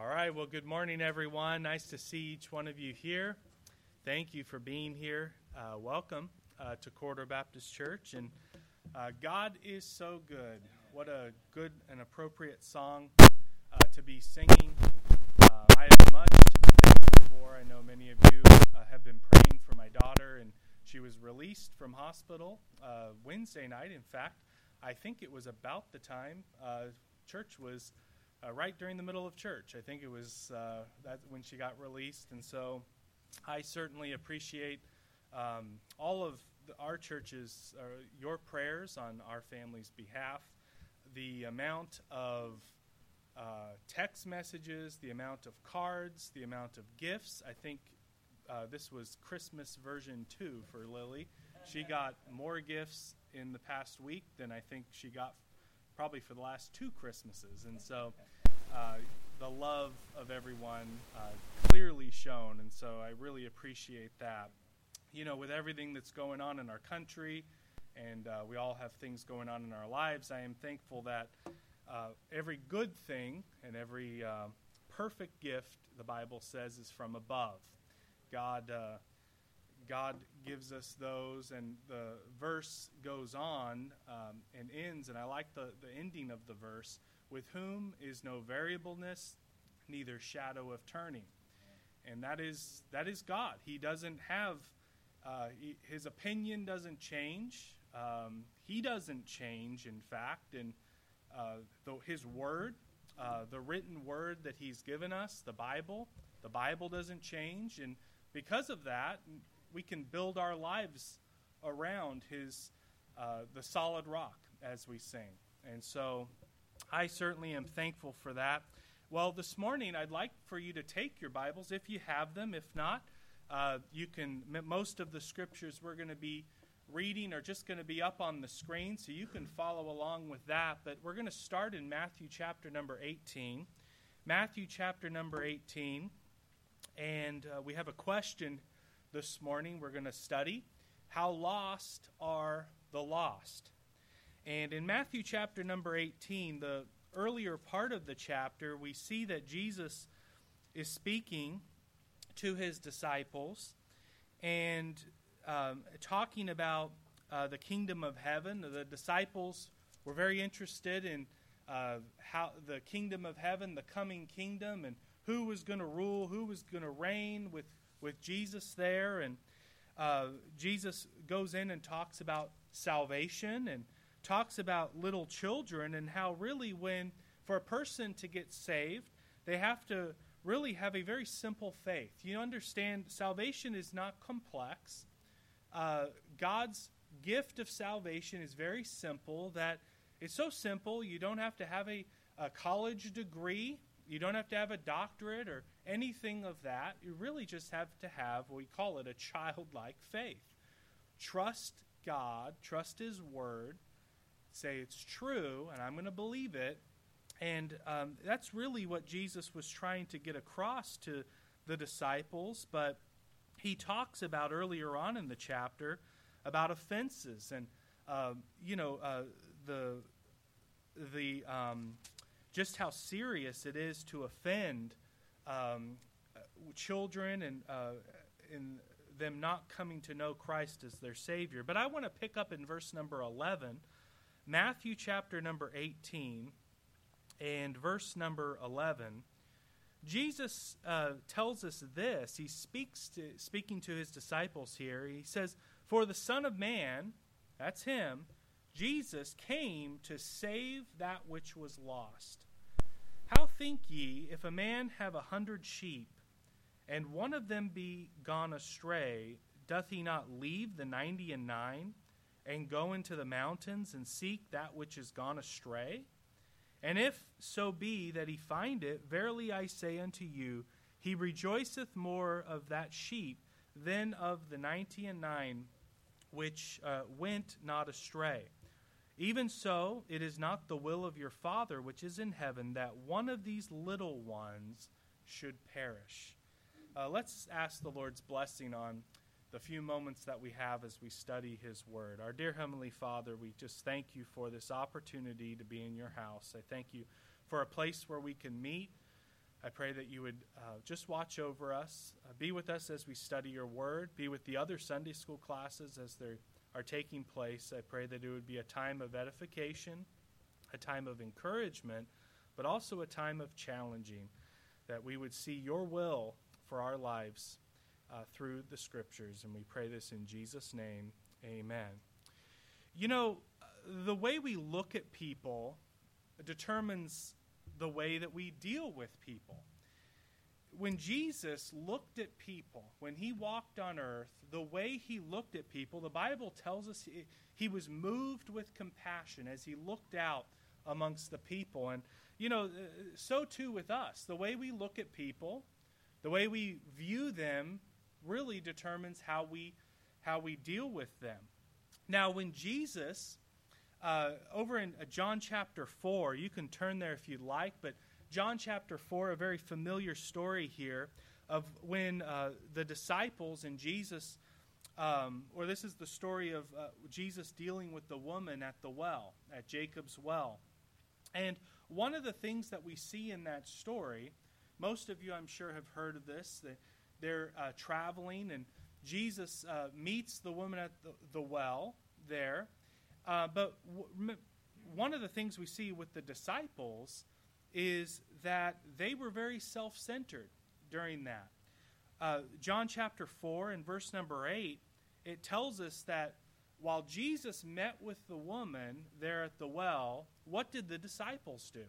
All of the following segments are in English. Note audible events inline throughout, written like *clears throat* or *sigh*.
All right. Well, good morning, everyone. Nice to see each one of you here. Thank you for being here. Uh, welcome uh, to Corridor Baptist Church. And uh, God is so good. What a good and appropriate song uh, to be singing. Uh, I have much to be thankful for. I know many of you uh, have been praying for my daughter, and she was released from hospital Wednesday night. In fact, I think it was about the time church was uh, right during the middle of church. I think it was uh, that when she got released, and so I certainly appreciate um, all of the, our churches, uh, your prayers on our family's behalf, the amount of uh, text messages, the amount of cards, the amount of gifts. I think uh, this was Christmas version two for Lily. She got more gifts in the past week than I think she got probably for the last two Christmases. And so uh, the love of everyone uh, clearly shown. And so I really appreciate that. You know, with everything that's going on in our country, and uh, we all have things going on in our lives, I am thankful that uh, every good thing and every uh, perfect gift, the Bible says, is from above. God God gives us those, and the verse goes on um, and ends, and I like the, the ending of the verse with whom is no variableness, neither shadow of turning. And that is, that is God. He doesn't have, uh, he, his opinion doesn't change. Um, he doesn't change, in fact. And uh, the, his word, uh, the written word that he's given us, the Bible, the Bible doesn't change. And because of that, we can build our lives around his uh, the solid rock as we sing. And so I certainly am thankful for that. Well, this morning I'd like for you to take your Bibles if you have them. If not, uh, you can. Most of the scriptures we're going to be reading are just going to be up on the screen, so you can follow along with that. But we're going to start in Matthew chapter number 18. Matthew chapter number 18. And uh, we have a question this morning we're going to study how lost are the lost. And in Matthew chapter number 18, the earlier part of the chapter, we see that Jesus is speaking to his disciples and um, talking about uh, the kingdom of heaven. The disciples were very interested in uh, how the kingdom of heaven, the coming kingdom, and who was going to rule, who was going to reign with with Jesus there, and uh, Jesus goes in and talks about salvation and talks about little children and how really when for a person to get saved, they have to really have a very simple faith. You understand, salvation is not complex. Uh, God's gift of salvation is very simple. That it's so simple you don't have to have a, a college degree, you don't have to have a doctorate or anything of that. You really just have to have, we call it a childlike faith. Trust God, trust His Word, say it's true, and I'm going to believe it. And um, that's really what Jesus was trying to get across to the disciples. But he talks about earlier on in the chapter about offenses and, uh, you know, uh, the the um, just how serious it is to offend um, children and uh, in them not coming to know Christ as their Savior. But I want to pick up in verse number 11, Matthew chapter number 18, and verse number 11. Jesus uh, tells us this. He speaks to, speaking to his disciples here. He says, For the Son of Man, that's him, Jesus came to save that which was lost. How think ye, if a man have a hundred sheep, and one of them be gone astray, doth he not leave the ninety and nine, and go into the mountains, and seek that which is gone astray? And if so be that he find it, verily I say unto you, he rejoiceth more of that sheep than of the ninety and nine which uh, went not astray. Even so, it is not the will of your Father which is in heaven that one of these little ones should perish. Uh, let's ask the Lord's blessing on the few moments that we have as we study His Word. Our dear Heavenly Father, we just thank you for this opportunity to be in your house. I thank you for a place where we can meet I pray that you would uh, just watch over us, uh, be with us as we study your word, be with the other Sunday school classes as they are taking place. I pray that it would be a time of edification, a time of encouragement, but also a time of challenging, that we would see your will for our lives uh, through the scriptures. And we pray this in Jesus' name. Amen. You know, the way we look at people determines the way that we deal with people. When Jesus looked at people, when he walked on earth, the way he looked at people, the Bible tells us he, he was moved with compassion as he looked out amongst the people. And, you know, uh, so too with us. The way we look at people, the way we view them, really determines how we, how we deal with them. Now, when Jesus uh, over in uh, John chapter 4, you can turn there if you'd like, but John chapter 4, a very familiar story here of when uh, the disciples and Jesus, um, or this is the story of uh, Jesus dealing with the woman at the well, at Jacob's well. And one of the things that we see in that story, most of you I'm sure have heard of this, that they're uh, traveling and Jesus uh, meets the woman at the, the well there uh, but one of the things we see with the disciples is that they were very self centered during that. Uh, John chapter 4 and verse number 8, it tells us that while Jesus met with the woman there at the well, what did the disciples do?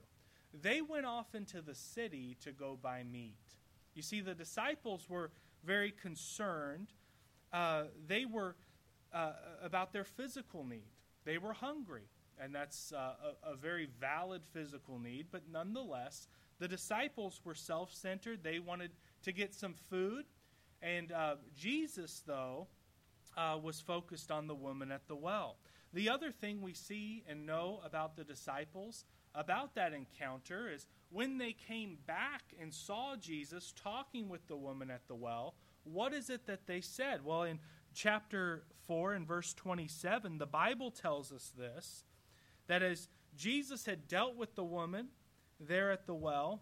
They went off into the city to go buy meat. You see, the disciples were very concerned. Uh, they were uh, about their physical need. They were hungry, and that's uh, a, a very valid physical need, but nonetheless, the disciples were self centered. They wanted to get some food. And uh, Jesus, though, uh, was focused on the woman at the well. The other thing we see and know about the disciples about that encounter is when they came back and saw Jesus talking with the woman at the well, what is it that they said? Well, in chapter 4 and verse 27, the Bible tells us this that as Jesus had dealt with the woman there at the well,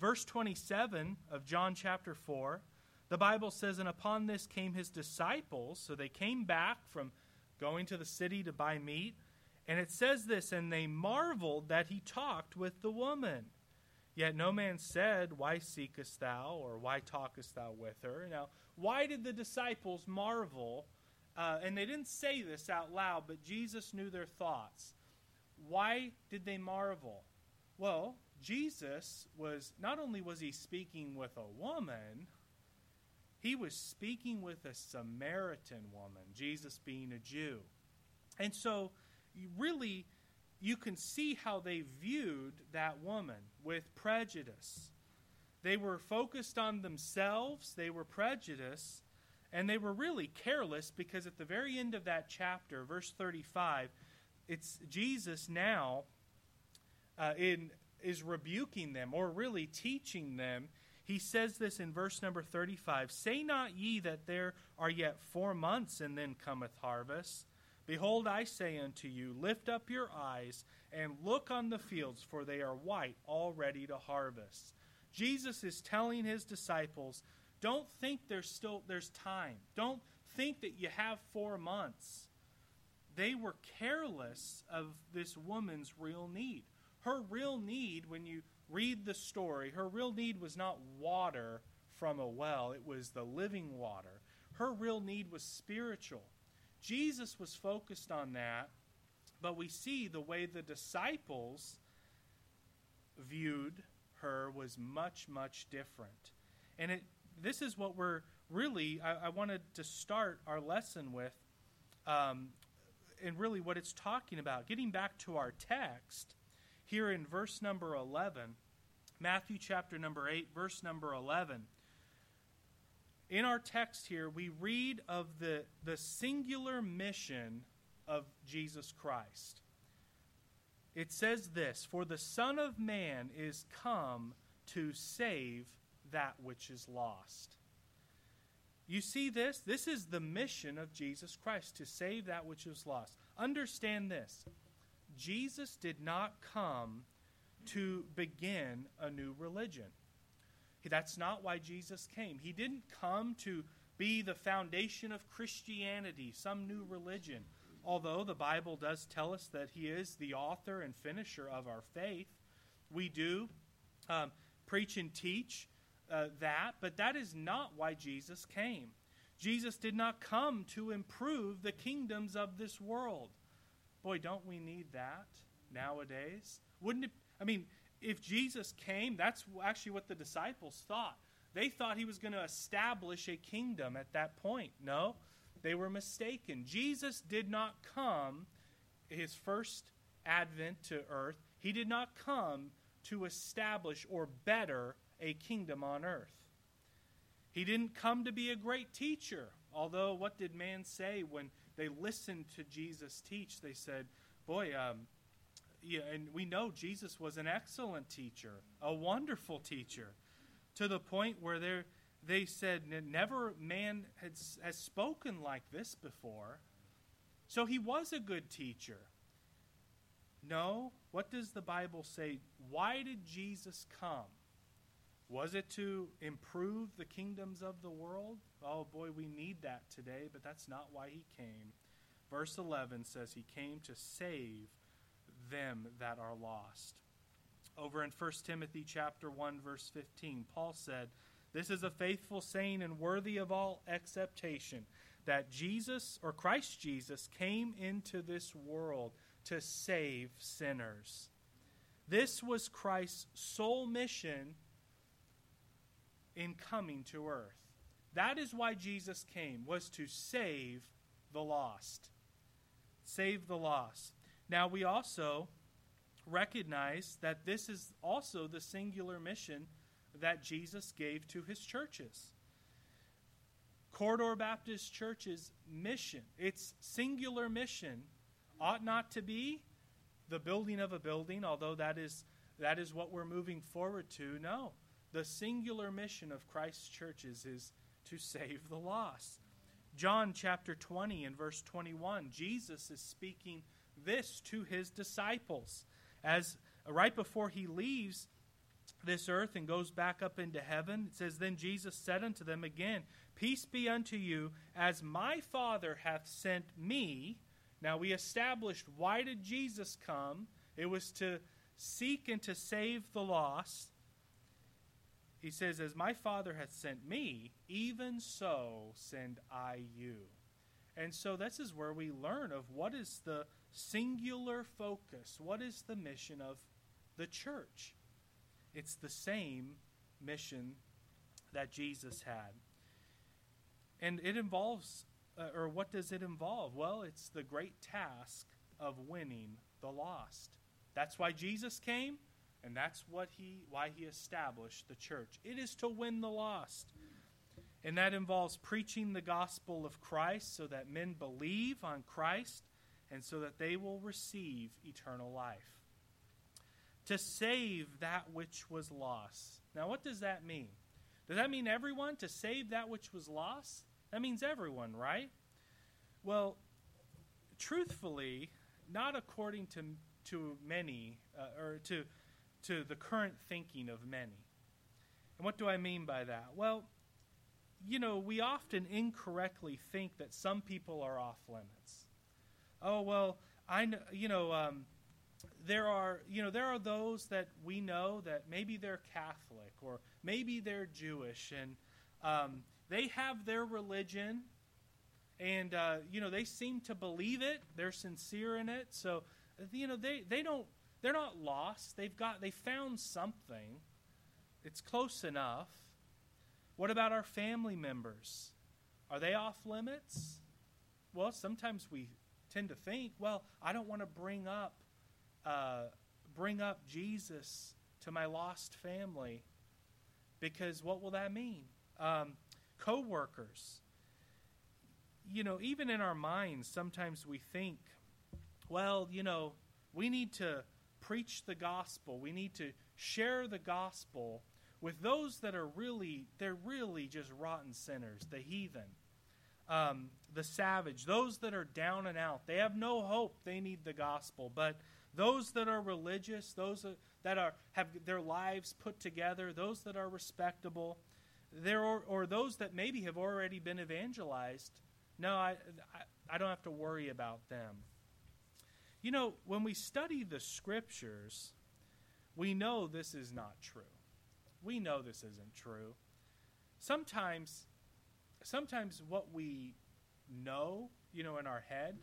verse 27 of John chapter 4, the Bible says, And upon this came his disciples. So they came back from going to the city to buy meat. And it says this, and they marveled that he talked with the woman. Yet no man said, Why seekest thou, or why talkest thou with her? Now, why did the disciples marvel? Uh, and they didn't say this out loud, but Jesus knew their thoughts. Why did they marvel? Well, Jesus was not only was he speaking with a woman, he was speaking with a Samaritan woman, Jesus being a Jew. And so, really, you can see how they viewed that woman with prejudice. They were focused on themselves, they were prejudiced, and they were really careless because at the very end of that chapter, verse 35, it's Jesus now uh, in, is rebuking them or really teaching them. He says this in verse number 35 Say not ye that there are yet four months, and then cometh harvest. Behold, I say unto you, lift up your eyes and look on the fields, for they are white, all ready to harvest. Jesus is telling his disciples, don't think there's still there's time. Don't think that you have 4 months. They were careless of this woman's real need. Her real need when you read the story, her real need was not water from a well, it was the living water. Her real need was spiritual. Jesus was focused on that, but we see the way the disciples viewed her was much, much different. And it, this is what we're really, I, I wanted to start our lesson with, um, and really what it's talking about. Getting back to our text, here in verse number 11, Matthew chapter number 8, verse number 11. In our text here, we read of the, the singular mission of Jesus Christ. It says this For the Son of Man is come to save that which is lost. You see this? This is the mission of Jesus Christ to save that which is lost. Understand this Jesus did not come to begin a new religion. That's not why Jesus came. He didn't come to be the foundation of Christianity, some new religion. Although the Bible does tell us that He is the author and finisher of our faith, we do um, preach and teach uh, that, but that is not why Jesus came. Jesus did not come to improve the kingdoms of this world. Boy, don't we need that nowadays? Wouldn't it? I mean, if Jesus came, that's actually what the disciples thought. They thought he was going to establish a kingdom at that point. No, they were mistaken. Jesus did not come, his first advent to earth, he did not come to establish or better a kingdom on earth. He didn't come to be a great teacher. Although, what did man say when they listened to Jesus teach? They said, Boy, um, yeah, and we know Jesus was an excellent teacher, a wonderful teacher, to the point where they they said, Never man has, has spoken like this before. So he was a good teacher. No, what does the Bible say? Why did Jesus come? Was it to improve the kingdoms of the world? Oh boy, we need that today, but that's not why he came. Verse 11 says he came to save them that are lost. Over in 1 Timothy chapter 1 verse 15, Paul said, "This is a faithful saying and worthy of all acceptation, that Jesus or Christ Jesus came into this world to save sinners." This was Christ's sole mission in coming to earth. That is why Jesus came, was to save the lost. Save the lost. Now, we also recognize that this is also the singular mission that Jesus gave to his churches. Corridor Baptist Church's mission, its singular mission, ought not to be the building of a building, although that is, that is what we're moving forward to. No. The singular mission of Christ's churches is to save the lost. John chapter 20 and verse 21, Jesus is speaking this to his disciples. As uh, right before he leaves this earth and goes back up into heaven, it says, Then Jesus said unto them again, Peace be unto you, as my Father hath sent me. Now we established why did Jesus come? It was to seek and to save the lost. He says, As my Father hath sent me, even so send I you. And so this is where we learn of what is the singular focus. What is the mission of the church? It's the same mission that Jesus had. And it involves, uh, or what does it involve? Well, it's the great task of winning the lost. That's why Jesus came, and that's what he, why he established the church. It is to win the lost. And that involves preaching the gospel of Christ so that men believe on Christ and so that they will receive eternal life. To save that which was lost. Now, what does that mean? Does that mean everyone? To save that which was lost? That means everyone, right? Well, truthfully, not according to, to many, uh, or to, to the current thinking of many. And what do I mean by that? Well, you know, we often incorrectly think that some people are off limits. Oh well, I know, you know, um, there are you know there are those that we know that maybe they're Catholic or maybe they're Jewish and um, they have their religion and uh, you know they seem to believe it. They're sincere in it, so you know they they don't they're not lost. They've got they found something. It's close enough. What about our family members? Are they off limits? Well, sometimes we tend to think, well, I don't want to bring up uh, bring up Jesus to my lost family because what will that mean? Um, co-workers. You know, even in our minds, sometimes we think, well, you know, we need to preach the gospel. We need to share the gospel with those that are really, they're really just rotten sinners, the heathen, um, the savage, those that are down and out. They have no hope. They need the gospel. But those that are religious, those that are have their lives put together, those that are respectable, there or, or those that maybe have already been evangelized. No, I, I, I don't have to worry about them. You know, when we study the scriptures, we know this is not true. We know this isn't true. Sometimes sometimes what we know, you know, in our head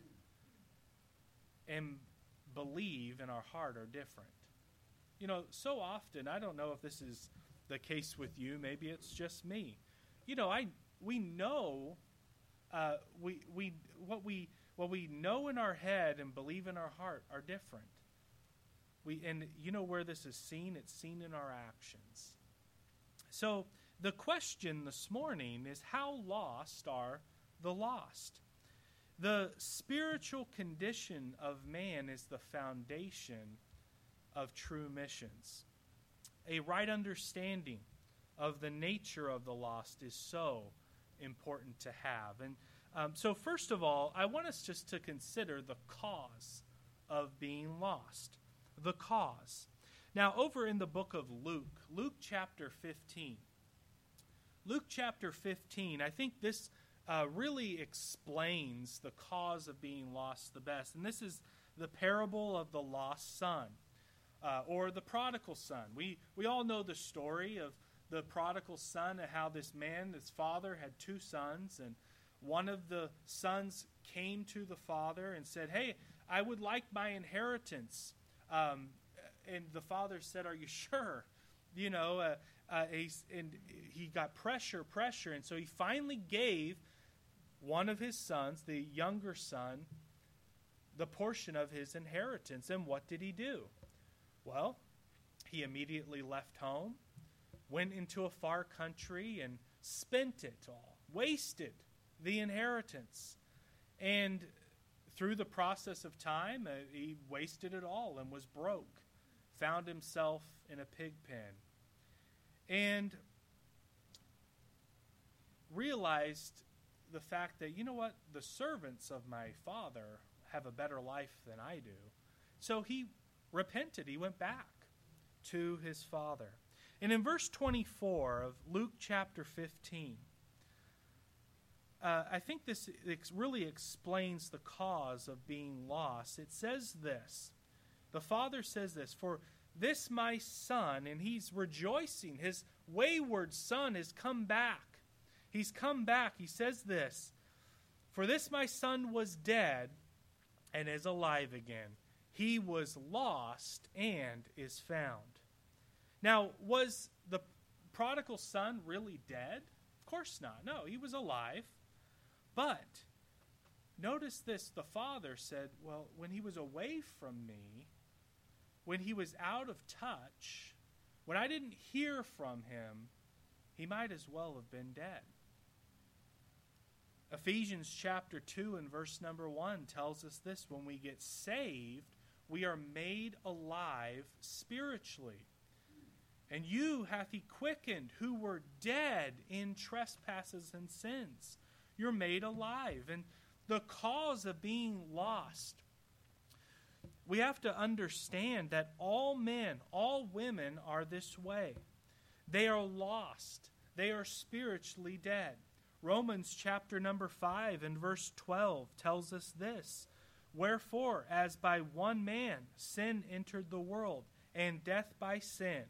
and believe in our heart are different. You know, so often, I don't know if this is the case with you, maybe it's just me. You know, I we know uh, we we what we what we know in our head and believe in our heart are different. We and you know where this is seen? It's seen in our actions. So the question this morning is how lost are the lost? The spiritual condition of man is the foundation of true missions. A right understanding of the nature of the lost is so important to have. And um, so, first of all, I want us just to consider the cause of being lost. The cause. Now, over in the book of Luke, Luke chapter 15, Luke chapter 15, I think this uh, really explains the cause of being lost the best. And this is the parable of the lost son uh, or the prodigal son. We, we all know the story of the prodigal son and how this man, this father, had two sons. And one of the sons came to the father and said, Hey, I would like my inheritance. Um, and the father said, Are you sure? You know, uh, uh, and he got pressure, pressure, and so he finally gave one of his sons, the younger son, the portion of his inheritance. And what did he do? Well, he immediately left home, went into a far country, and spent it all, wasted the inheritance. And through the process of time, uh, he wasted it all and was broke, found himself in a pig pen and realized the fact that, you know what, the servants of my father have a better life than I do. So he repented. He went back to his father. And in verse 24 of Luke chapter 15, uh, I think this ex- really explains the cause of being lost. It says this The father says this, For this my son, and he's rejoicing. His wayward son has come back. He's come back. He says this For this my son was dead and is alive again. He was lost and is found. Now, was the prodigal son really dead? Of course not. No, he was alive. But notice this the father said, Well, when he was away from me, when he was out of touch, when I didn't hear from him, he might as well have been dead. Ephesians chapter 2 and verse number 1 tells us this when we get saved, we are made alive spiritually. And you hath he quickened who were dead in trespasses and sins. You're made alive. And the cause of being lost we have to understand that all men, all women are this way. They are lost, they are spiritually dead. Romans chapter number 5 and verse 12 tells us this Wherefore, as by one man sin entered the world, and death by sin,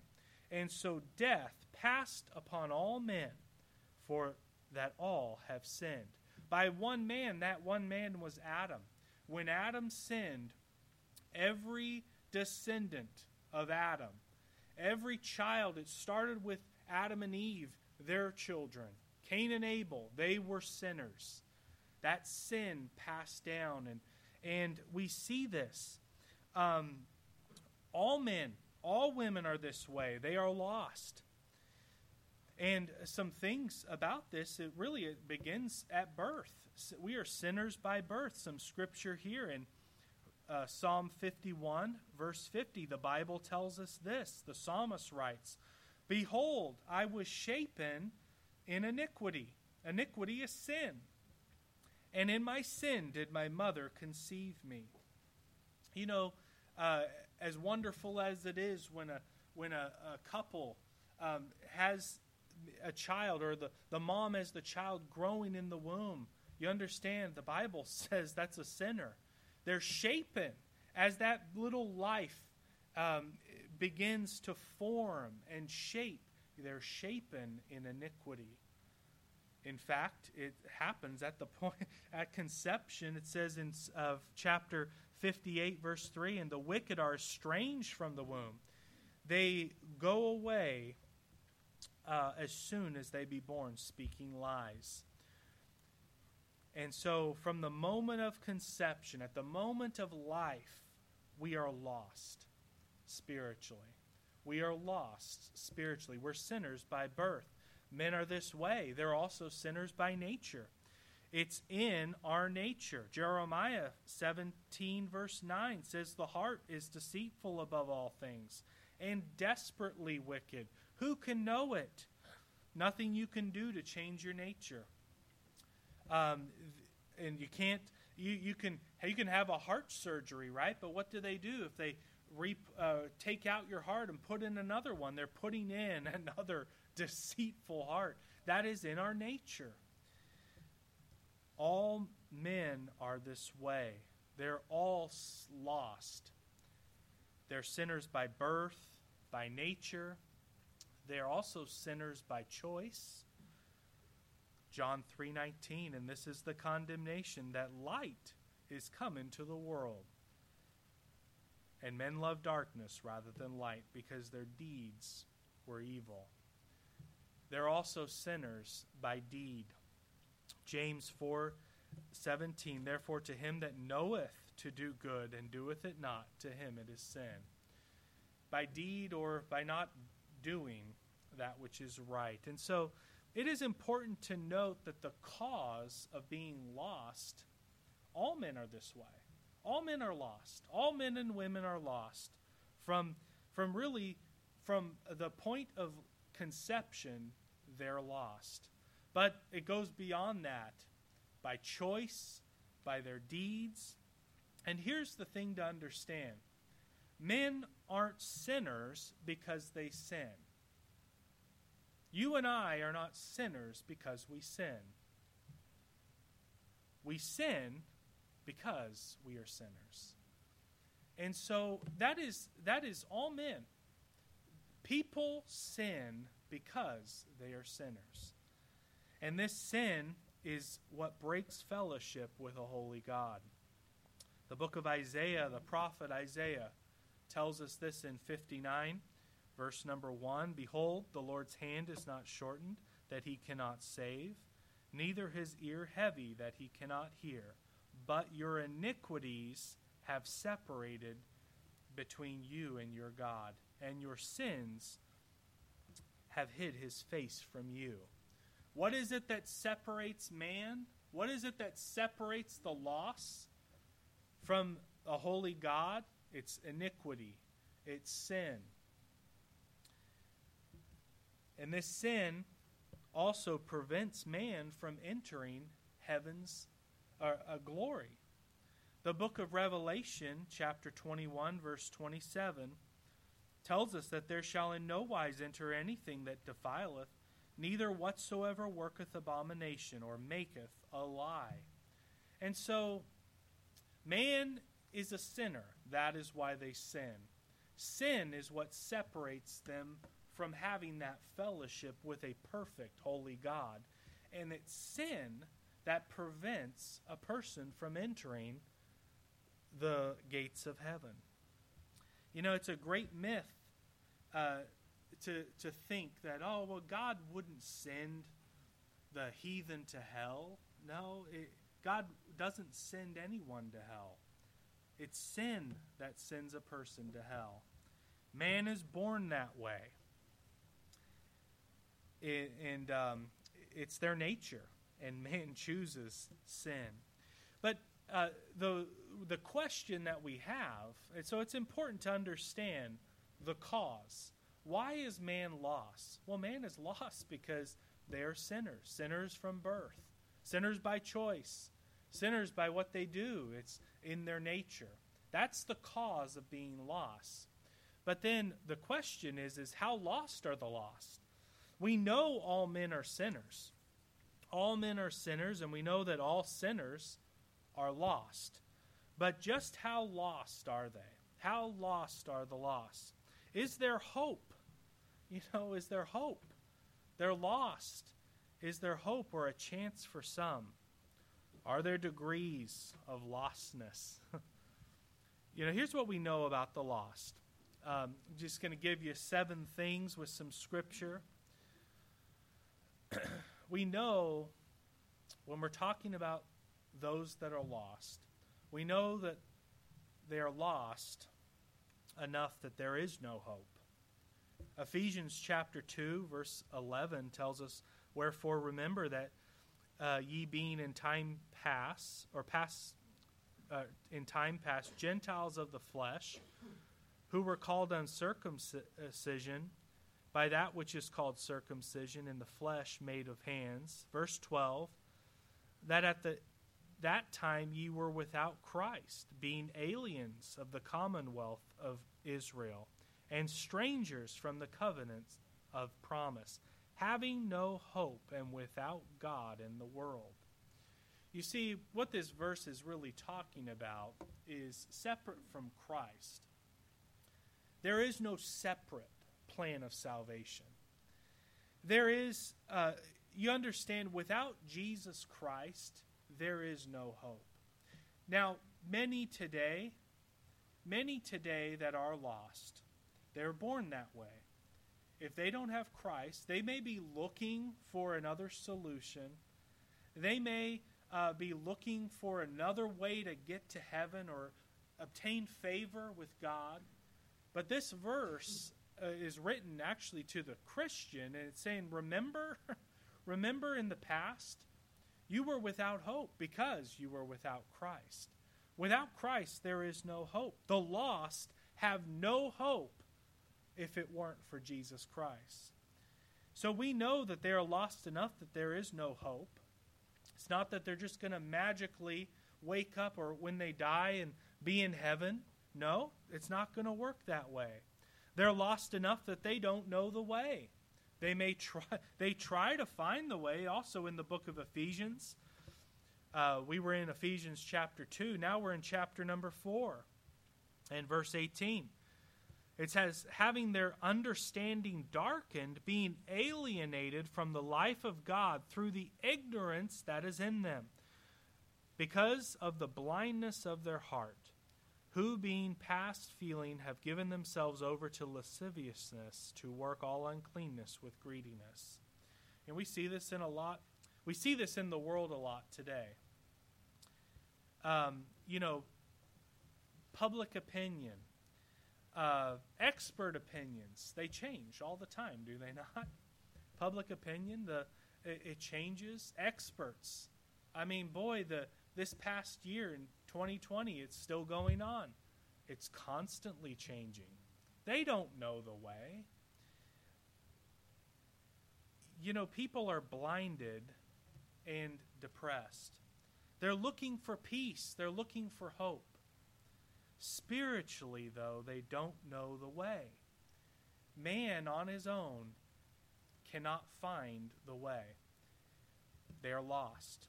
and so death passed upon all men, for that all have sinned. By one man, that one man was Adam. When Adam sinned, every descendant of Adam, every child, it started with Adam and Eve, their children. Cain and Abel, they were sinners. That sin passed down, and, and we see this. Um, all men, all women are this way. They are lost. And some things about this, it really it begins at birth. We are sinners by birth. Some scripture here in uh, Psalm 51, verse 50, the Bible tells us this. The psalmist writes, Behold, I was shapen in iniquity. Iniquity is sin. And in my sin did my mother conceive me. You know, uh, as wonderful as it is when a when a, a couple um, has a child or the, the mom as the child growing in the womb, you understand the Bible *laughs* says that's a sinner. They're shapen as that little life um, begins to form and shape. They're shapen in iniquity. In fact, it happens at the *laughs* point at conception. It says in of chapter 58, verse 3 And the wicked are estranged from the womb. They go away uh, as soon as they be born, speaking lies. And so, from the moment of conception, at the moment of life, we are lost spiritually. We are lost spiritually. We're sinners by birth. Men are this way, they're also sinners by nature. It's in our nature. Jeremiah 17, verse 9 says, The heart is deceitful above all things and desperately wicked. Who can know it? Nothing you can do to change your nature. Um, and you can't, you, you, can, you can have a heart surgery, right? But what do they do if they re, uh, take out your heart and put in another one? They're putting in *laughs* another deceitful heart. That is in our nature. All men are this way. They're all lost. They're sinners by birth, by nature. They're also sinners by choice. John 3:19 and this is the condemnation that light is come into the world. And men love darkness rather than light because their deeds were evil. They're also sinners by deed. James 4 17, therefore to him that knoweth to do good and doeth it not, to him it is sin. By deed or by not doing that which is right. And so it is important to note that the cause of being lost, all men are this way. All men are lost. All men and women are lost from from really from the point of conception they're lost. But it goes beyond that by choice, by their deeds. And here's the thing to understand men aren't sinners because they sin. You and I are not sinners because we sin. We sin because we are sinners. And so that is that is all men. People sin because they are sinners. And this sin is what breaks fellowship with a holy God. The book of Isaiah, the prophet Isaiah, tells us this in 59, verse number 1 Behold, the Lord's hand is not shortened, that he cannot save, neither his ear heavy, that he cannot hear. But your iniquities have separated between you and your God, and your sins have hid his face from you. What is it that separates man? What is it that separates the loss from a holy God? It's iniquity, it's sin. And this sin also prevents man from entering heaven's uh, uh, glory. The book of Revelation, chapter 21, verse 27, tells us that there shall in no wise enter anything that defileth, neither whatsoever worketh abomination or maketh a lie. And so, man is a sinner. That is why they sin. Sin is what separates them from having that fellowship with a perfect, holy God. And it's sin that prevents a person from entering the gates of heaven. You know, it's a great myth uh, to, to think that, oh, well, God wouldn't send the heathen to hell. No, it, God doesn't send anyone to hell. It's sin that sends a person to hell. Man is born that way. It, and um, it's their nature, and *laughs* man chooses sin. But uh, the, the question that we have, and so it's important to understand the cause. Why is man lost? Well, man is *laughs* lost because they are sinners, sinners from birth, sinners by choice, sinners by what they do. It's in their nature. That's the cause of being lost. But then the question is is how lost are the lost? We know all men are sinners. All men are sinners and we know that all sinners are lost. But just how lost are they? How lost are the lost? Is there hope? You know, is there hope? They're lost. Is there hope or a chance for some? Are there degrees of lostness? *laughs* you know, here's what we know about the lost. Um, I'm just going to give you seven things with some scripture. *clears throat* we know when we're talking about those that are lost, we know that they are lost enough that there is no hope. Ephesians chapter 2, verse 11 tells us, Wherefore remember that uh, ye being in time past, or past, uh, in time past, Gentiles of the flesh, who were called uncircumcision by that which is called circumcision in the flesh made of hands. Verse 12, that at the that time ye were without Christ, being aliens of the commonwealth of Israel, and strangers from the covenants of promise, having no hope and without God in the world. You see, what this verse is really talking about is separate from Christ. There is no separate plan of salvation. There is, uh, you understand, without Jesus Christ, there is no hope. Now, many today, many today that are lost, they're born that way. If they don't have Christ, they may be looking for another solution. They may uh, be looking for another way to get to heaven or obtain favor with God. But this verse uh, is written actually to the Christian, and it's saying, Remember, *laughs* remember in the past, you were without hope because you were without Christ. Without Christ, there is no hope. The lost have no hope if it weren't for Jesus Christ. So we know that they are lost enough that there is no hope. It's not that they're just going to magically wake up or when they die and be in heaven. No, it's not going to work that way. They're lost enough that they don't know the way. They may try *laughs* they try to find the way also in the book of Ephesians. Uh, we were in Ephesians chapter 2. Now we're in chapter number 4 and verse 18. It says, having their understanding darkened, being alienated from the life of God through the ignorance that is in them, because of the blindness of their heart who, being past feeling, have given themselves over to lasciviousness to work all uncleanness with greediness. And we see this in a lot. We see this in the world a lot today. Um, you know, public opinion, uh, expert opinions, they change all the time, do they *laughs* not? Public opinion, the it, it changes. Experts, I mean, boy, the this past year in 2020, it's still going on. It's constantly changing. They don't know the way. You know, people are blinded and depressed. They're looking for peace, they're looking for hope. Spiritually, though, they don't know the way. Man on his own cannot find the way. They are lost.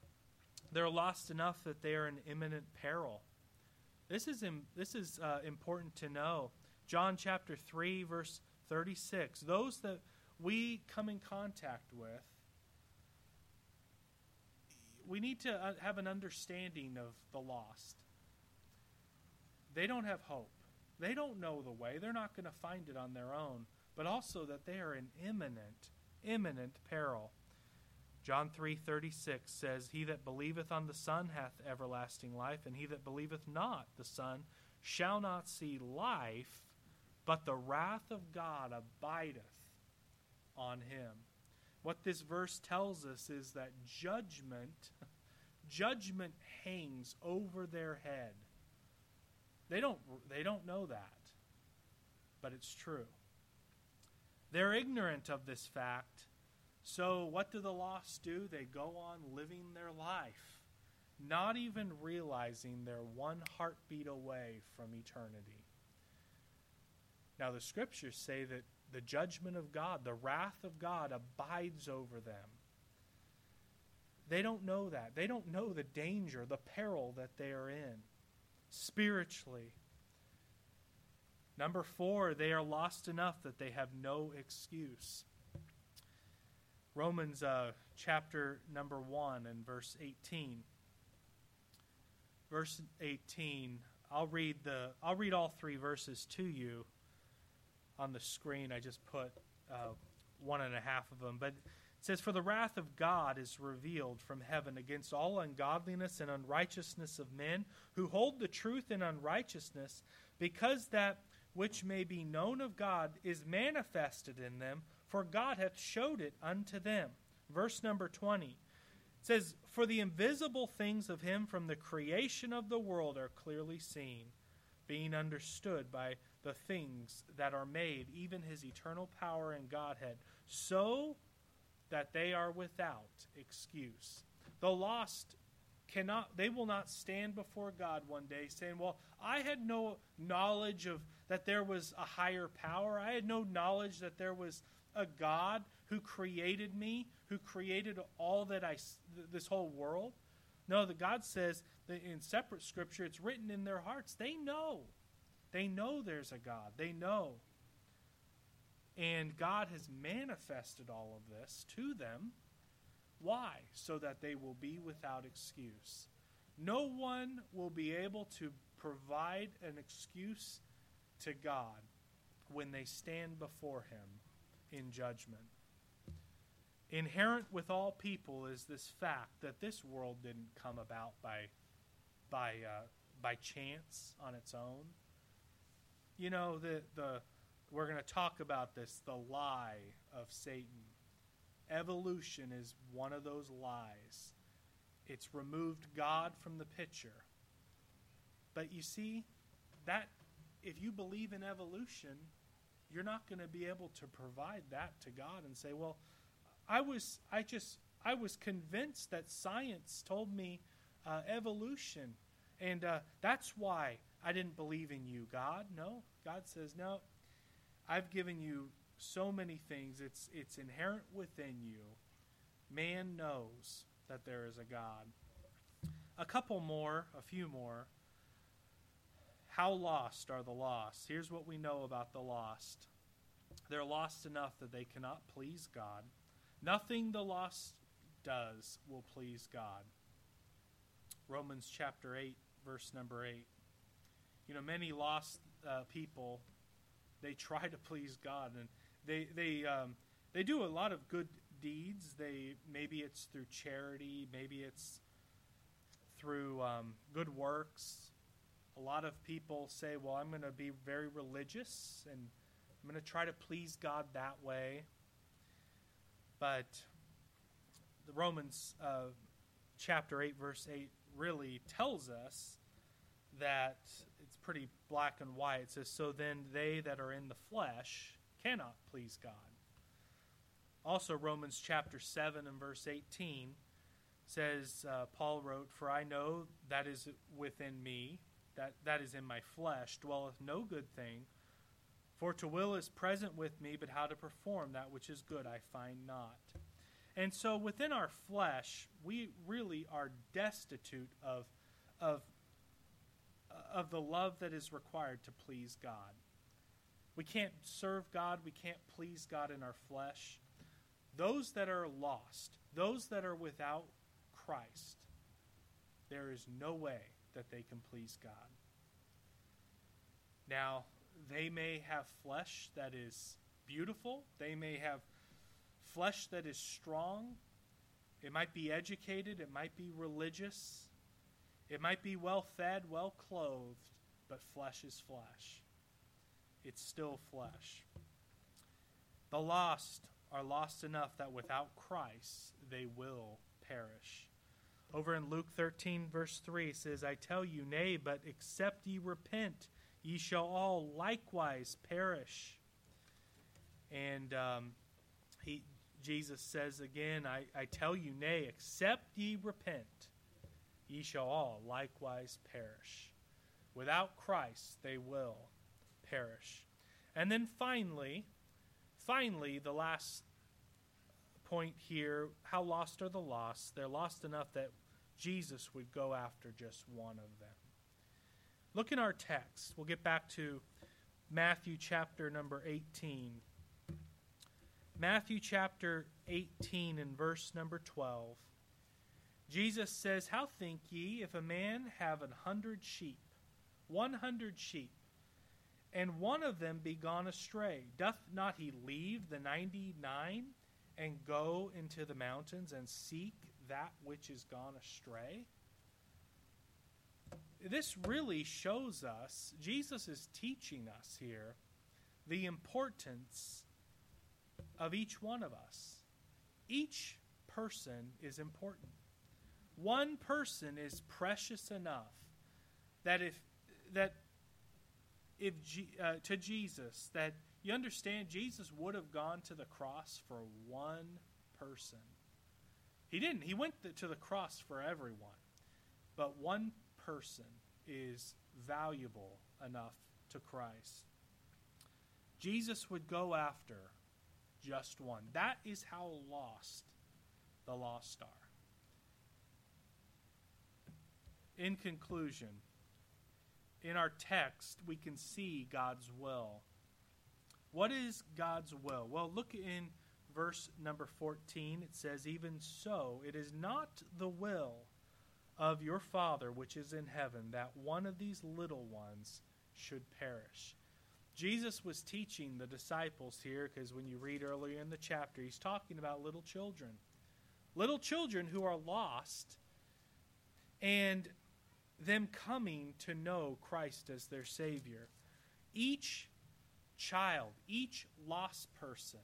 They're lost enough that they are in imminent peril. This is, Im- this is uh, important to know. John chapter 3, verse 36. Those that we come in contact with, we need to uh, have an understanding of the lost. They don't have hope. They don't know the way. They're not going to find it on their own, but also that they are in imminent, imminent peril. John 3:36 says, "He that believeth on the Son hath everlasting life, and he that believeth not the Son shall not see life, but the wrath of God abideth on him." What this verse tells us is that judgment *laughs* judgment hangs over their head. They don't they don't know that. But it's true. They're ignorant of this fact so, what do the lost do? They go on living their life. not even realizing they're one heartbeat away from eternity. Now, the scriptures say that the judgment of God, the wrath of God, abides over them. They don't know that. They don't know the danger, the peril that they are in spiritually. Number four, they are lost enough that they have no excuse. Romans uh, chapter number 1 and verse 18. Verse 18, I'll read, the, I'll read all three verses to you on the screen. I just put uh, one and a half of them. But it says, For the wrath of God is revealed from heaven against all ungodliness and unrighteousness of men who hold the truth in unrighteousness, because that which may be known of God is manifested in them, for God hath showed it unto them. Verse number 20 it says, For the invisible things of him from the creation of the world are clearly seen, being understood by the things that are made, even his eternal power and Godhead, so that they are without excuse. The lost cannot they will not stand before God one day saying, "Well, I had no knowledge of that there was a higher power. I had no knowledge that there was a God who created me, who created all that I this whole world." No, the God says that in separate scripture it's written in their hearts. They know. They know there's a God. They know. And God has manifested all of this to them. Why? So that they will be without excuse. No one will be able to provide an excuse to God when they stand before Him in judgment. Inherent with all people is this fact that this world didn't come about by, by, uh, by chance on its own you know the the we're going to talk about this the lie of Satan. Evolution is one of those lies. It's removed God from the picture. But you see that if you believe in evolution, you're not going to be able to provide that to God and say, "Well, I was I just I was convinced that science told me uh, evolution, and uh, that's why I didn't believe in you, God. No, God says, no, I've given you so many things. It's, it's inherent within you. Man knows that there is a God. A couple more, a few more. How lost are the lost? Here's what we know about the lost they're lost enough that they cannot please God. Nothing the lost does will please God. Romans chapter 8, verse number 8. You know, many lost uh, people, they try to please God, and they they um, they do a lot of good deeds. They maybe it's through charity, maybe it's through um, good works. A lot of people say, "Well, I'm going to be very religious, and I'm going to try to please God that way." But the Romans uh, chapter eight, verse eight, really tells us that pretty black and white. It says, So then they that are in the flesh cannot please God. Also, Romans chapter 7 and verse 18 says, uh, Paul wrote, For I know that is within me, that, that is in my flesh, dwelleth no good thing. For to will is present with me, but how to perform that which is good I find not. And so within our flesh, we really are destitute of, of of the love that is required to please God. We can't serve God, we can't please God in our flesh. Those that are lost, those that are without Christ, there is no way that they can please God. Now, they may have flesh that is beautiful, they may have flesh that is strong, it might be educated, it might be religious, it might be well fed, well clothed, but flesh is flesh. It's still flesh. The lost are lost enough that without Christ they will perish. Over in Luke 13, verse 3, says, I tell you, nay, but except ye repent, ye shall all likewise perish. And um, he, Jesus says again, I, I tell you, nay, except ye repent, ye shall all likewise perish. Without Christ, they will perish. And then finally, finally, the last point here how lost are the lost? They're lost enough that Jesus would go after just one of them. Look in our text. We'll get back to Matthew chapter number 18. Matthew chapter 18 and verse number 12. Jesus says, How think ye if a man have an hundred sheep, one hundred sheep, and one of them be gone astray? Doth not he leave the ninety nine and go into the mountains and seek that which is gone astray? This really shows us, Jesus is teaching us here, the importance of each one of us. Each person is important. One person is precious enough that if that if uh, to Jesus that you understand Jesus would have gone to the cross for one person. He didn't. He went to the cross for everyone. But one person is valuable enough to Christ. Jesus would go after just one. That is how lost the lost are. In conclusion, in our text, we can see God's will. What is God's will? Well, look in verse number 14. It says, Even so, it is not the will of your Father which is in heaven that one of these little ones should perish. Jesus was teaching the disciples here because when you read earlier in the chapter, he's talking about little children. Little children who are lost and them coming to know Christ as their Savior. Each child, each lost person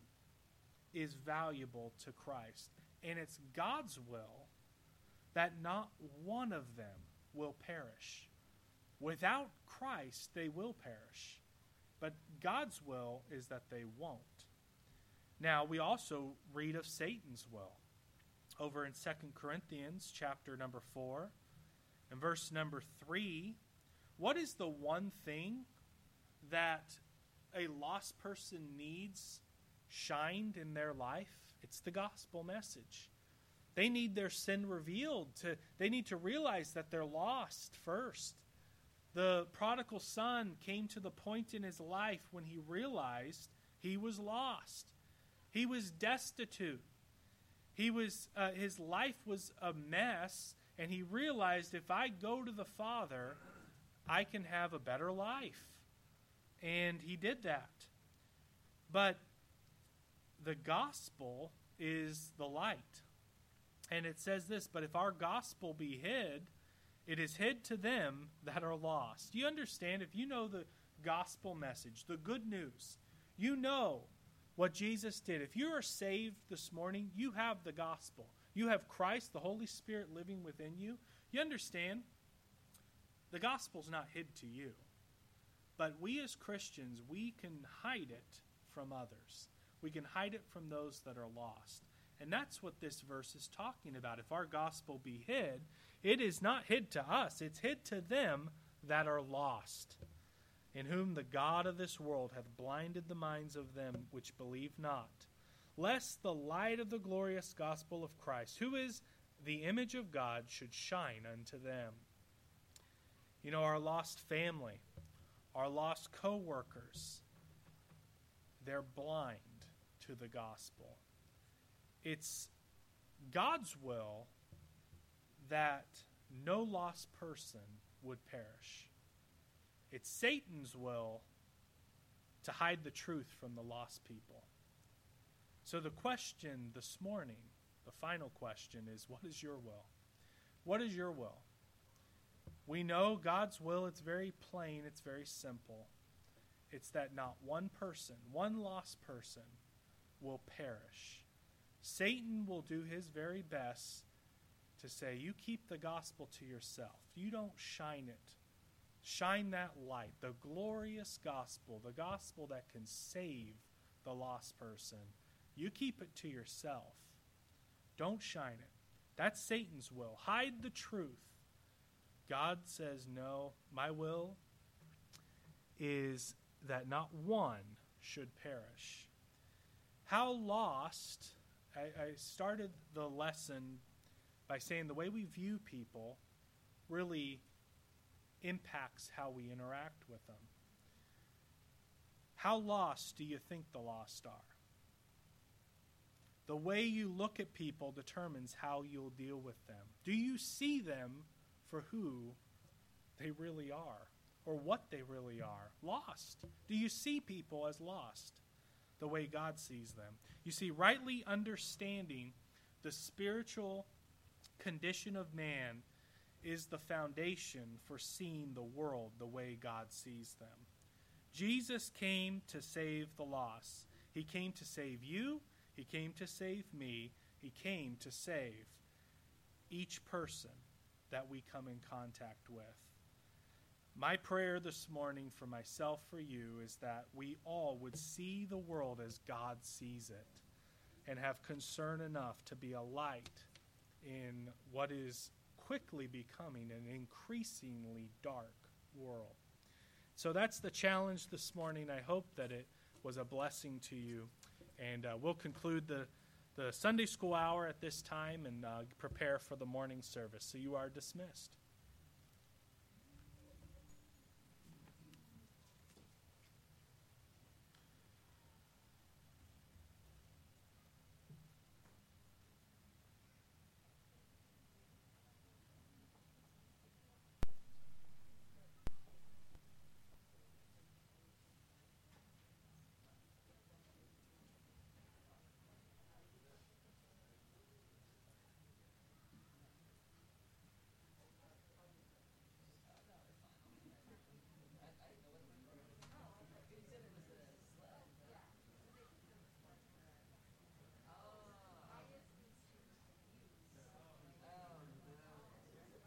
is valuable to Christ. And it's God's will that not one of them will perish. Without Christ, they will perish. But God's will is that they won't. Now, we also read of Satan's will over in 2 Corinthians chapter number 4 and verse number 3. What is the one thing that a lost person needs shined in their life? It's the gospel message. They need their sin revealed to they need to realize that they're lost first. The prodigal son came to the point in his life when he realized he was lost. He was destitute. He was uh, his life was a mess, and he realized if I go to the Father, I can have a better life. And he did that. But the gospel is the light. And it says this, but if our gospel be hid, it is hid to them that are lost. You understand? If you know the gospel message, the good news, you know what Jesus did. If you are saved this morning, you have the gospel. You have Christ, the Holy Spirit living within you. You understand? The gospel's not hid to you. But we as Christians, we can hide it from others. We can hide it from those that are lost. And that's what this verse is talking about. If our gospel be hid, it is not hid to us, it's hid to them that are lost, in whom the God of this world hath blinded the minds of them which believe not, lest the light of the glorious gospel of Christ, who is the image of God, should shine unto them. You know, our lost family, our lost co workers, they're blind to the gospel. It's God's will that no lost person would perish. It's Satan's will to hide the truth from the lost people. So, the question this morning, the final question is what is your will? What is your will? We know God's will, it's very plain, it's very simple. It's that not one person, one lost person, will perish. Satan will do his very best to say, You keep the gospel to yourself. You don't shine it. Shine that light, the glorious gospel, the gospel that can save the lost person. You keep it to yourself. Don't shine it. That's Satan's will. Hide the truth God says, No, my will is that not one should perish. How lost, I, I started the lesson by saying the way we view people really impacts how we interact with them. How lost do you think the lost are? The way you look at people determines how you'll deal with them. Do you see them for who they really are or what they really are? Lost. Do you see people as lost the way God sees them? You see, rightly understanding the spiritual condition of man is the foundation for seeing the world the way God sees them. Jesus came to save the lost. He came to save you. He came to save me. He came to save each person that we come in contact with. My prayer this morning for myself, for you, is that we all would see the world as God sees it and have concern enough to be a light in what is quickly becoming an increasingly dark world. So that's the challenge this morning. I hope that it was a blessing to you. And uh, we'll conclude the, the Sunday school hour at this time and uh, prepare for the morning service. So you are dismissed.